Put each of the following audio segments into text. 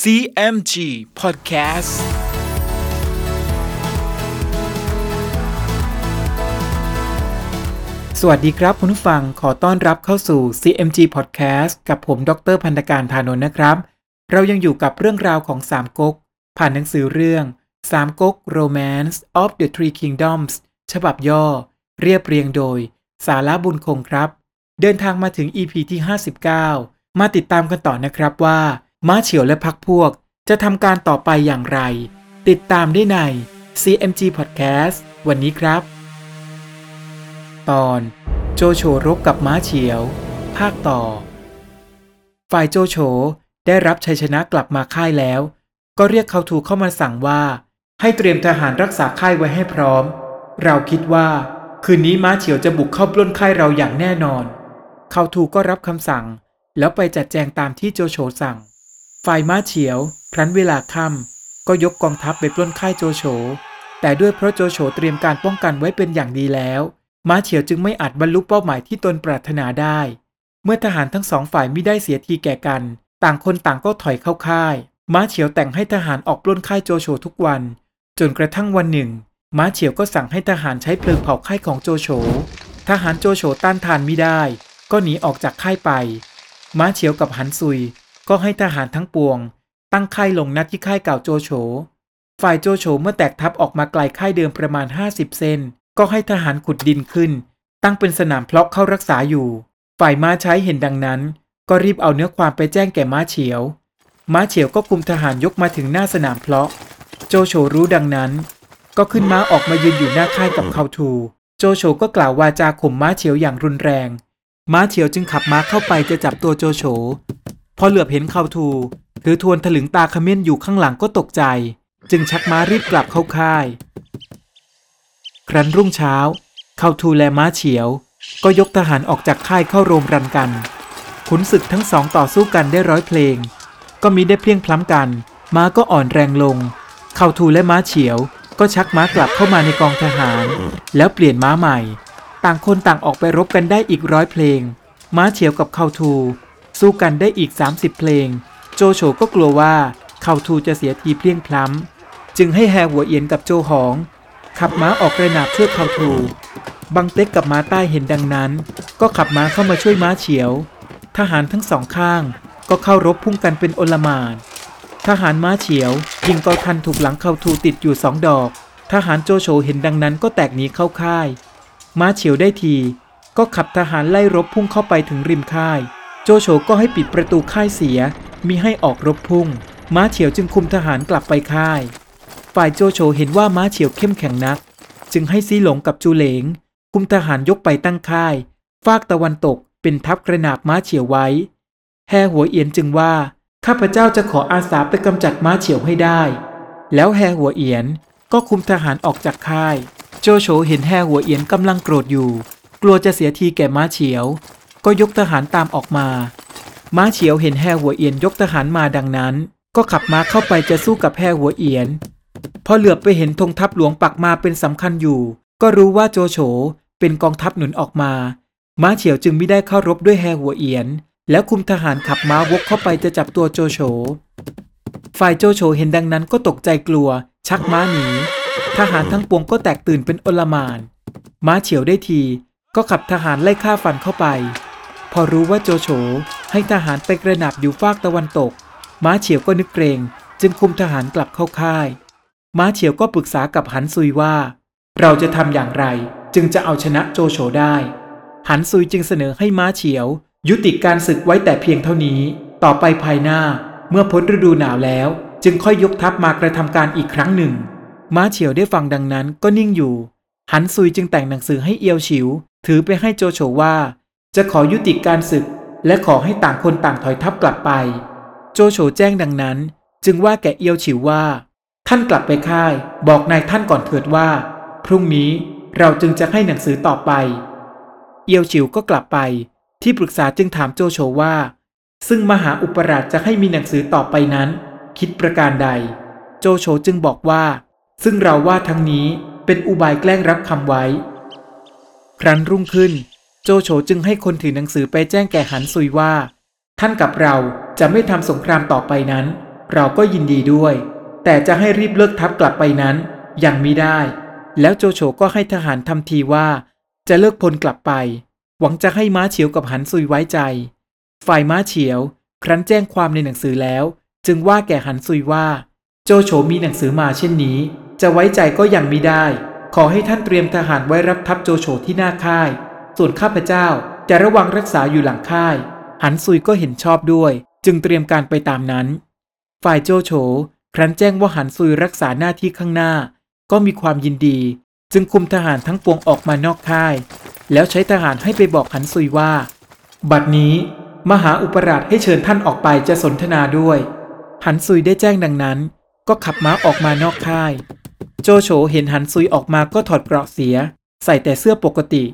CMG Podcast สวัสดีครับคุณผู้ฟังขอต้อนรับเข้าสู่ CMG Podcast กับผมดรพันธการธานนท์นะครับ เรายังอยู่กับเรื่องราวของสามก๊กผ่านหนังสือเรื่องสามก๊ก Romance of the Three Kingdoms ฉบับย่อ เรียบเรียงโดย สาระบุญคงครับ เดินทางมาถึง EP ที่ 59 มาติดตามกันต่อนะครับว่า ม้าเฉียวและพักพวกจะทำการต่อไปอย่างไร ติดตามได้ใน CMG Podcast วันนี้ครับ ตอน โจโฉรบกับม้าเฉียว ภาคต่อ ฝ่ายโจโฉได้รับชัยชนะกลับมาค่ายแล้ว ก็เรียกเขาทูเข้ามาสั่งว่า ให้เตรียมทหารรักษาค่ายไว้ให้พร้อม เราคิดว่า คืนนี้ม้าเฉียวจะบุกเข้าปล้นค่ายเราอย่างแน่นอน เขาทูก็รับคำสั่ง แล้วไปจัดแจงตามที่โจโฉสั่ง ฝ่ายม้าเฉียว ครั้นเวลาค่ำก็ยกกองทัพไปปล้นค่ายโจโฉ แต่ด้วยเพราะโจโฉเตรียมการป้องกันไว้เป็นอย่างดีแล้ว ม้าเฉียวจึงไม่อาจบรรลุเป้าหมายที่ตนปรารถนาได้ เมื่อทหารทั้งสองฝ่ายไม่ได้เสียทีแก่กัน ต่างคนต่างก็ถอยเข้าค่าย ม้าเฉียวแต่งให้ทหารออกปล้นค่ายโจโฉทุกวัน จนกระทั่งวันหนึ่ง ม้าเฉียวก็สั่งให้ทหารใช้เพลิงเผาค่ายของโจโฉ ทหารโจโฉต้านทานไม่ได้ ก็หนีออกจากค่ายไป ม้าเฉียวกับหันซุย ก็ให้ทหารทั้งปวง ตั้งค่ายลงนัดที่ค่ายเก่าโจโฉ ฝ่ายโจโฉเมื่อแตกทัพออกมาไกลค่ายเดิมประมาณ 50 เซน ก็ให้ทหารขุดดินขึ้น ตั้งเป็นสนามเพลาะเข้ารักษาอยู่ ฝ่ายม้าใช้เห็นดังนั้น ก็รีบเอาเนื้อความไปแจ้งแก่ม้าเฉียว ม้าเฉียวก็คุมทหารยกมาถึงหน้าสนามเพลาะโจโฉรู้ดังนั้น ก็ขึ้นม้าออกมายืนอยู่หน้าค่ายกับเขาทู โจโฉก็กล่าววาจาข่มม้าเฉียวอย่างรุนแรงม้าเฉียวจึงขับม้าเข้าไปจะจับตัวโจโฉ อเหลือบเห็นเขาทูถือทวนถลึงตาขมิ้นอยู่ข้างหลังก็ตกใจ จึงชักม้ารีบกลับเข้าค่าย ครั้นรุ่งเช้าเขาทูและม้าเฉียว ก็ยกทหารออกจากค่ายเข้าโรมรันกัน ขุนศึกทั้งสองต่อสู้กันได้ร้อยเพลง ก็มีได้เพียงพล้ำกัน ม้าก็อ่อนแรงลงเขาทูและม้าเฉียว ก็ชักม้ากลับเข้ามาในกองทหาร แล้วเปลี่ยนม้าใหม่ ต่างคนต่างออกไปรบกันได้อีกร้อยเพลง ม้าเฉียวกับเขาทู สู้กันได้อีก 30 เพลง โจโฉก็กลัวว่าเขาทูจะเสียทีเพลียงพล้ำจึงให้แฮหัวเอียนกับโจหอง ขับม้าออกกระนาบช่วยเขาทูบังเต็กกับม้าใต้เห็นดังนั้น ก็ขับม้าเข้ามาช่วยม้าเฉียว ทหารทั้งสองข้างก็เข้ารบพุ่งกันเป็นโอลมานทหารม้าเฉียว ยิงกอทันถูกหลังเขาทูติดอยู่สองดอก ทหารโจโฉเห็นดังนั้นก็แตกหนีเข้าค่าย ม้าเฉียวได้ที ก็ขับทหารไล่รบพุ่งเข้าไปถึงริมค่าย โจโฉก็ให้ปิดประตูค่ายเสียมิให้ออกรบพุ่ง ม้าเฉียวจึงคุมทหารกลับไปค่าย ฝ่ายโจโฉเห็นว่าม้าเฉียวเข้มแข็งนัก จึงให้ซีหลงกับจูเหลง คุมทหารยกไปตั้งค่าย ฟากตะวันตกเป็นทัพกระนาบม้าเฉียวไว้ แฮหัวเอียนจึงว่า ข้าพเจ้าจะขออาสาไปกำจัดม้าเฉียวให้ได้ แล้วแฮหัวเอียนก็คุมทหารออกจากค่าย โจโฉเห็นแฮหัวเอียนกำลังโกรธอยู่ กลัวจะเสียทีแก่ม้าเฉียว ก็ยกทหารตามออกมา ม้าเฉียวเห็นแฮหัวเอียนยกทหารมาดังนั้น ก็ขับม้าเข้าไปจะสู้กับแฮหัวเอียน พอเหลือบไปเห็นธงทัพหลวงปักมาเป็นสำคัญอยู่ ก็รู้ว่าโจโฉเป็นกองทัพหนุนออกมา ม้าเฉียวจึงไม่ได้เข้ารบด้วยแฮหัวเอียน แล้วคุมทหารขับม้าวกเข้าไปจะจับตัวโจโฉ ฝ่ายโจโฉเห็นดังนั้นก็ตกใจกลัว ชักม้าหนี ทหารทั้งปวงก็แตกตื่นเป็นโอลมาน ม้าเฉียวได้ทีก็ขับทหารไล่ฆ่าฟันเข้าไป พอรู้ว่าโจโฉให้ทหารไปกระหนับอยู่ฟากตะวันตก ม้าเฉียวก็นึกเกรง จึงคุมทหารกลับเข้าค่าย ม้าเฉียวก็ปรึกษากับหันซุยว่า เราจะทำอย่างไรจึงจะเอาชนะโจโฉได้ หันซุยจึงเสนอให้ม้าเฉียว ยุติการศึกไว้แต่เพียงเท่านี้ ต่อไปภายหน้า เมื่อพ้นฤดูหนาวแล้ว จึงค่อยยกทัพมากระทำการอีกครั้งหนึ่ง ม้าเฉียวได้ฟังดังนั้นก็นิ่งอยู่ หันซุยจึงแต่งหนังสือให้เอียวฉิว ถือไปให้โจโฉว่า จะขอยุติการศึกและขอให้ต่างคนต่างถอยทัพกลับไป โจโฉแจ้งดังนั้น จึงว่าแก่เอียวฉิวว่า ท่านกลับไปค่าย บอกนายท่านก่อนเถิดว่า พรุ่งนี้เราจึงจะให้หนังสือต่อไป เอียวฉิวก็กลับไป ที่ปรึกษาจึงถามโจโฉว่า ซึ่งมหาอุปราชจะให้มีหนังสือต่อไปนั้น คิดประการใด โจโฉจึงบอกว่า ซึ่งเราว่าทั้งนี้เป็นอุบายแกล้งรับคำไว้ ครั้นรุ่งขึ้น โจโฉจึงให้คนถือหนังสือไปแจ้งแก่หันซุยว่า ท่านกับเราจะไม่ทำสงครามต่อไปนั้น เราก็ยินดีด้วย แต่จะให้รีบเลิกทัพกลับไปนั้น ยังมิได้ แล้วโจโฉก็ให้ทหารทำทีว่า จะเลิกพลกลับไป หวังจะให้ม้าเฉียวกับหันซุยไว้ใจ ฝ่ายม้าเฉียว ครั้นแจ้งความในหนังสือแล้ว จึงว่าแก่หันซุยว่า โจโฉมีหนังสือมาเช่นนี้ จะไว้ใจก็ยังมิได้ ขอให้ท่านเตรียมทหารไว้รับทัพโจโฉที่หน้าค่าย ส่วนข้าพเจ้าจะระวังรักษาอยู่หลังค่าย หันซุยก็เห็นชอบด้วย จึงเตรียมการไปตามนั้น ฝ่ายโจโฉครั้นแจ้งว่าหันซุยรักษาหน้าที่ข้างหน้า ก็มีความยินดี จึงคุมทหารทั้งปวงออกมานอกค่าย แล้วใช้ทหารให้ไปบอกหันซุยว่า บัดนี้ มหาอุปราชให้เชิญท่านออกไปจะสนทนาด้วย หันซุยได้แจ้งดังนั้น ก็ขับม้าออกมานอกค่าย โจโฉเห็นหันซุยออกมาก็ถอดเกราะเสีย ใส่แต่เสื้อปกติ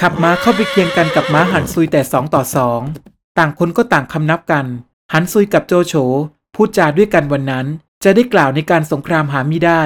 ขับม้าเข้าไปเคียงกันกับม้าหันซุยแต่สองต่อสองต่างคนก็ต่างคำนับกัน หันซุยกับโจโฉพูดจาด้วยกันวันนั้น จะได้กล่าวในการสงครามหาไม่ได้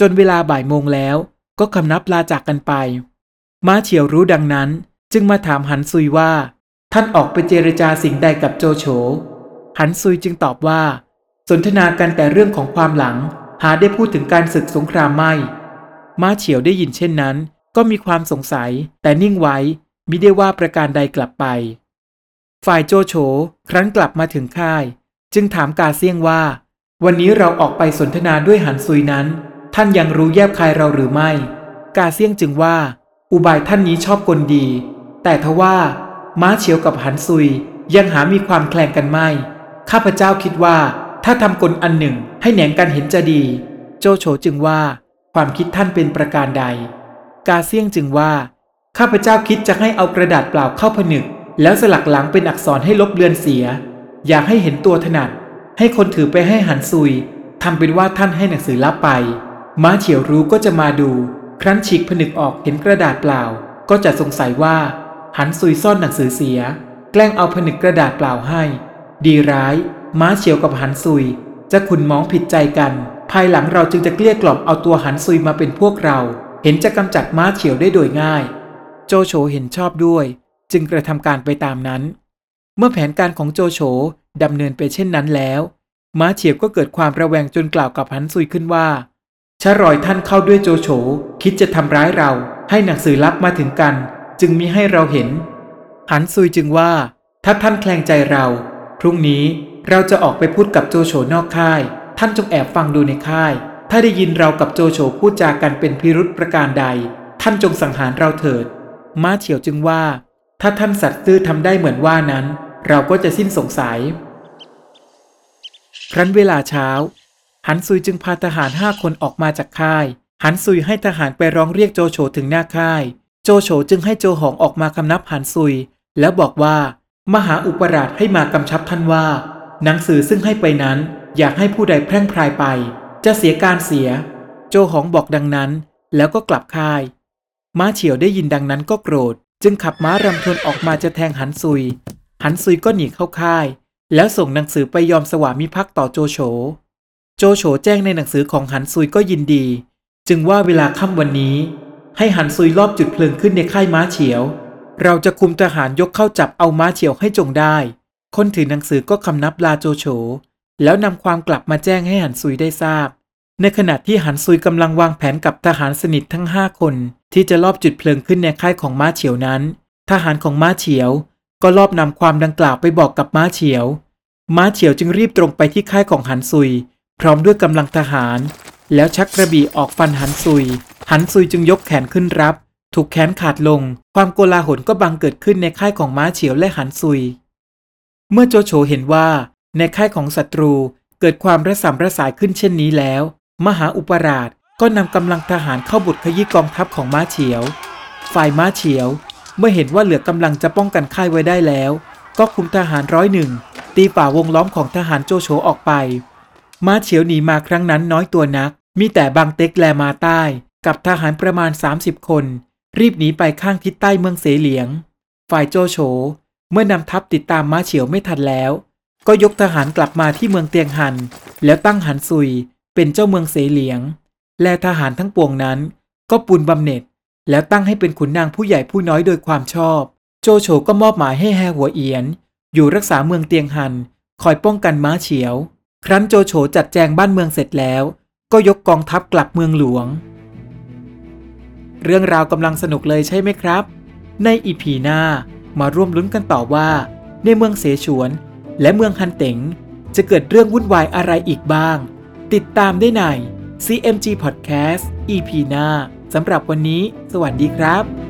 จนเวลาบ่ายโมงแล้ว ก็คำนับลาจากกันไป ม้าเฉียวรู้ดังนั้น จึงมาถามหันซุยว่า ท่านออกไปเจรจาสิ่งใดกับโจโฉหันซุยจึงตอบว่า สนทนากันแต่เรื่องของความหลัง หาได้พูดถึงการศึกสงครามไม่ ม้าเฉียวได้ยินเช่นนั้น ก็มีความสงสัยแต่นิ่งไว้มิได้ว่าประการใดกลับไป ฝ่ายโจโฉครั้นกลับมาถึงค่าย จึงถามกาเซียงว่า วันนี้เราออกไปสนทนาด้วยหันซุยนั้น ท่านยังรู้แยบคายเราหรือไม่ กาเซียงจึงว่า อุบายท่านนี้ชอบกลดี แต่ทว่าม้าเฉียวกับหันซุยยังหามีความแคลงกันไม่ ข้าพเจ้าคิดว่า ถ้าทำกลอันหนึ่งให้แหนงกันเห็นจะดี โจโฉจึงว่า ความคิดท่านเป็นประการใด กาเซียงจึงว่า ข้าพเจ้าคิดจะให้เอากระดาษเปล่าเข้าผนึก แล้วสลักหลังเป็นอักษรให้ลบเลือนเสีย อยากให้เห็นตัวถนัด ให้คนถือไปให้หันซุยทำเป็นว่าท่านให้หนังสือลับไป ม้าเฉียวรู้ก็จะมาดู ครั้นฉีกผนึกออกเห็นกระดาษเปล่า ก็จะสงสัยว่า หันซุยซ่อนหนังสือเสีย แกล้งเอาผนึกกระดาษเปล่าให้ ดีร้าย ม้าเฉียวกับหันซุย จะขุนมองผิดใจกัน ภายหลังเราจึงจะเกลี้ยกล่อมเอาตัวหันซุยมาเป็นพวกเรา เห็นจะกำจัดม้าเฉียวได้โดยง่าย โจโฉเห็นชอบด้วย จึงกระทำการไปตามนั้น เมื่อแผนการของโจโฉดำเนินไปเช่นนั้นแล้ว ม้าเฉียวก็เกิดความระแวงจนกล่าวกับหันซุยขึ้นว่าชะรอยท่านเข้าด้วยโจโฉคิดจะทำร้ายเราให้หนังสือลับมาถึงกัน จึงมิให้เราเห็น หันซุยจึงว่า ถ้าท่านแคลงใจเรา พรุ่งนี้เราจะออกไปพูดกับโจโฉนอกค่าย ท่านจงแอบฟังดูในค่าย ถ้าได้ยินเรากับโจโฉพูดจากันเป็นพิรุษประการใด ท่านจงสังหารเราเถิด ม้าเฉียวจึงว่า ถ้าท่านสัตย์ซื่อทำได้เหมือนว่านั้น เราก็จะสิ้นสงสัย ครั้นเวลาเช้า หันซุยจึงพาทหารห้าคนออกมาจากค่าย หันซุยให้ทหารไปร้องเรียกโจโฉถึงหน้าค่าย โจโฉจึงให้โจหองออกมาคำนับหันซุย แล้วบอกว่า มหาอุปราชให้มากำชับท่านว่า หนังสือซึ่งให้ไปนั้น อยากให้ผู้ใดแพร่งพรายไป จะเสียการเสีย โจหองบอกดังนั้น แล้วก็กลับค่าย ม้าเฉียวได้ยินดังนั้นก็โกรธ จึงขับม้ารำทวนออกมาจะแทงหันซุย หันซุยก็หนีเข้าค่าย แล้วส่งหนังสือไปยอมสวามิภักดิ์ต่อโจโฉ โจโฉแจ้งในหนังสือของหันซุยก็ยินดี จึงว่าเวลาค่ำวันนี้ ให้หันซุยรอบจุดเพลิงขึ้นในค่ายม้าเฉียว เราจะคุมทหารยกเข้าจับเอาม้าเฉียวให้จงได้ คนถือหนังสือก็คำนับลาโจโฉ แล้วนำความกลับมาแจ้งให้หันซุยได้ทราบ ในขณะที่หันซุยกำลังวางแผนกับทหารสนิททั้งห้าคน ที่จะลอบจุดเพลิงขึ้นในค่ายของม้าเฉียวนั้น ทหารของม้าเฉียว ก็ลอบนำความดังกล่าวไปบอกกับม้าเฉียว ม้าเฉียวจึงรีบตรงไปที่ค่ายของหันซุย พร้อมด้วยกำลังทหาร แล้วชักกระบี่ออกฟันหันซุย หันซุยจึงยกแขนขึ้นรับ ถูกแขนขาดลง ความโกลาหลก็บังเกิดขึ้นในค่ายของม้าเฉียวและหันซุย เมื่อโจโฉเห็นว่า ในค่ายของศัตรูเกิดความระสำระสายขึ้นเช่นนี้แล้ว มหาอุปราชก็นำกำลังทหารเข้าบุตรขยี้กองทัพของม้าเฉียว ฝ่ายม้าเฉียว เมื่อเห็นว่าเหลือกำลังจะป้องกันค่ายไว้ได้แล้ว ก็คุมทหารร้อยหนึ่งตีฝ่าวงล้อมของทหารโจโฉออกไป ม้าเฉียวหนีมาครั้งนั้นน้อยตัวนัก มีแต่บางเต็กแลมาใต้ กับทหารประมาณ 30 คน รีบหนีไปข้างทิศใต้เมืองเสเหลียง ฝ่ายโจโฉเมื่อนำทัพติดตามม้าเฉียวไม่ทันแล้ว ก็ยกทหารกลับมาที่เมืองเตียงหัน แล้วตั้งหันซุยเป็นเจ้าเมืองเสเหลียง และทหารทั้งปวงนั้น ก็ปูนบำเหน็จ แล้วตั้งให้เป็นขุนนางผู้ใหญ่ผู้น้อยโดยความชอบ โจโฉก็มอบหมายให้แฮหัวเอียน อยู่รักษาเมืองเตียงหัน คอยป้องกันม้าเฉียว ครั้นโจโฉจัดแจงบ้านเมืองเสร็จแล้ว ก็ยกกองทัพกลับเมืองหลวง เรื่องราวกำลังสนุกเลยใช่ไหมครับ ในอีพีหน้ามาร่วมลุ้นกันต่อว่า ในเมืองเสฉวน และเมืองฮันเต็ง จะเกิดเรื่องวุ่นวายอะไรอีกบ้าง ติดตามได้ใน CMG Podcast EP หน้าสำหรับวันนี้ สวัสดีครับ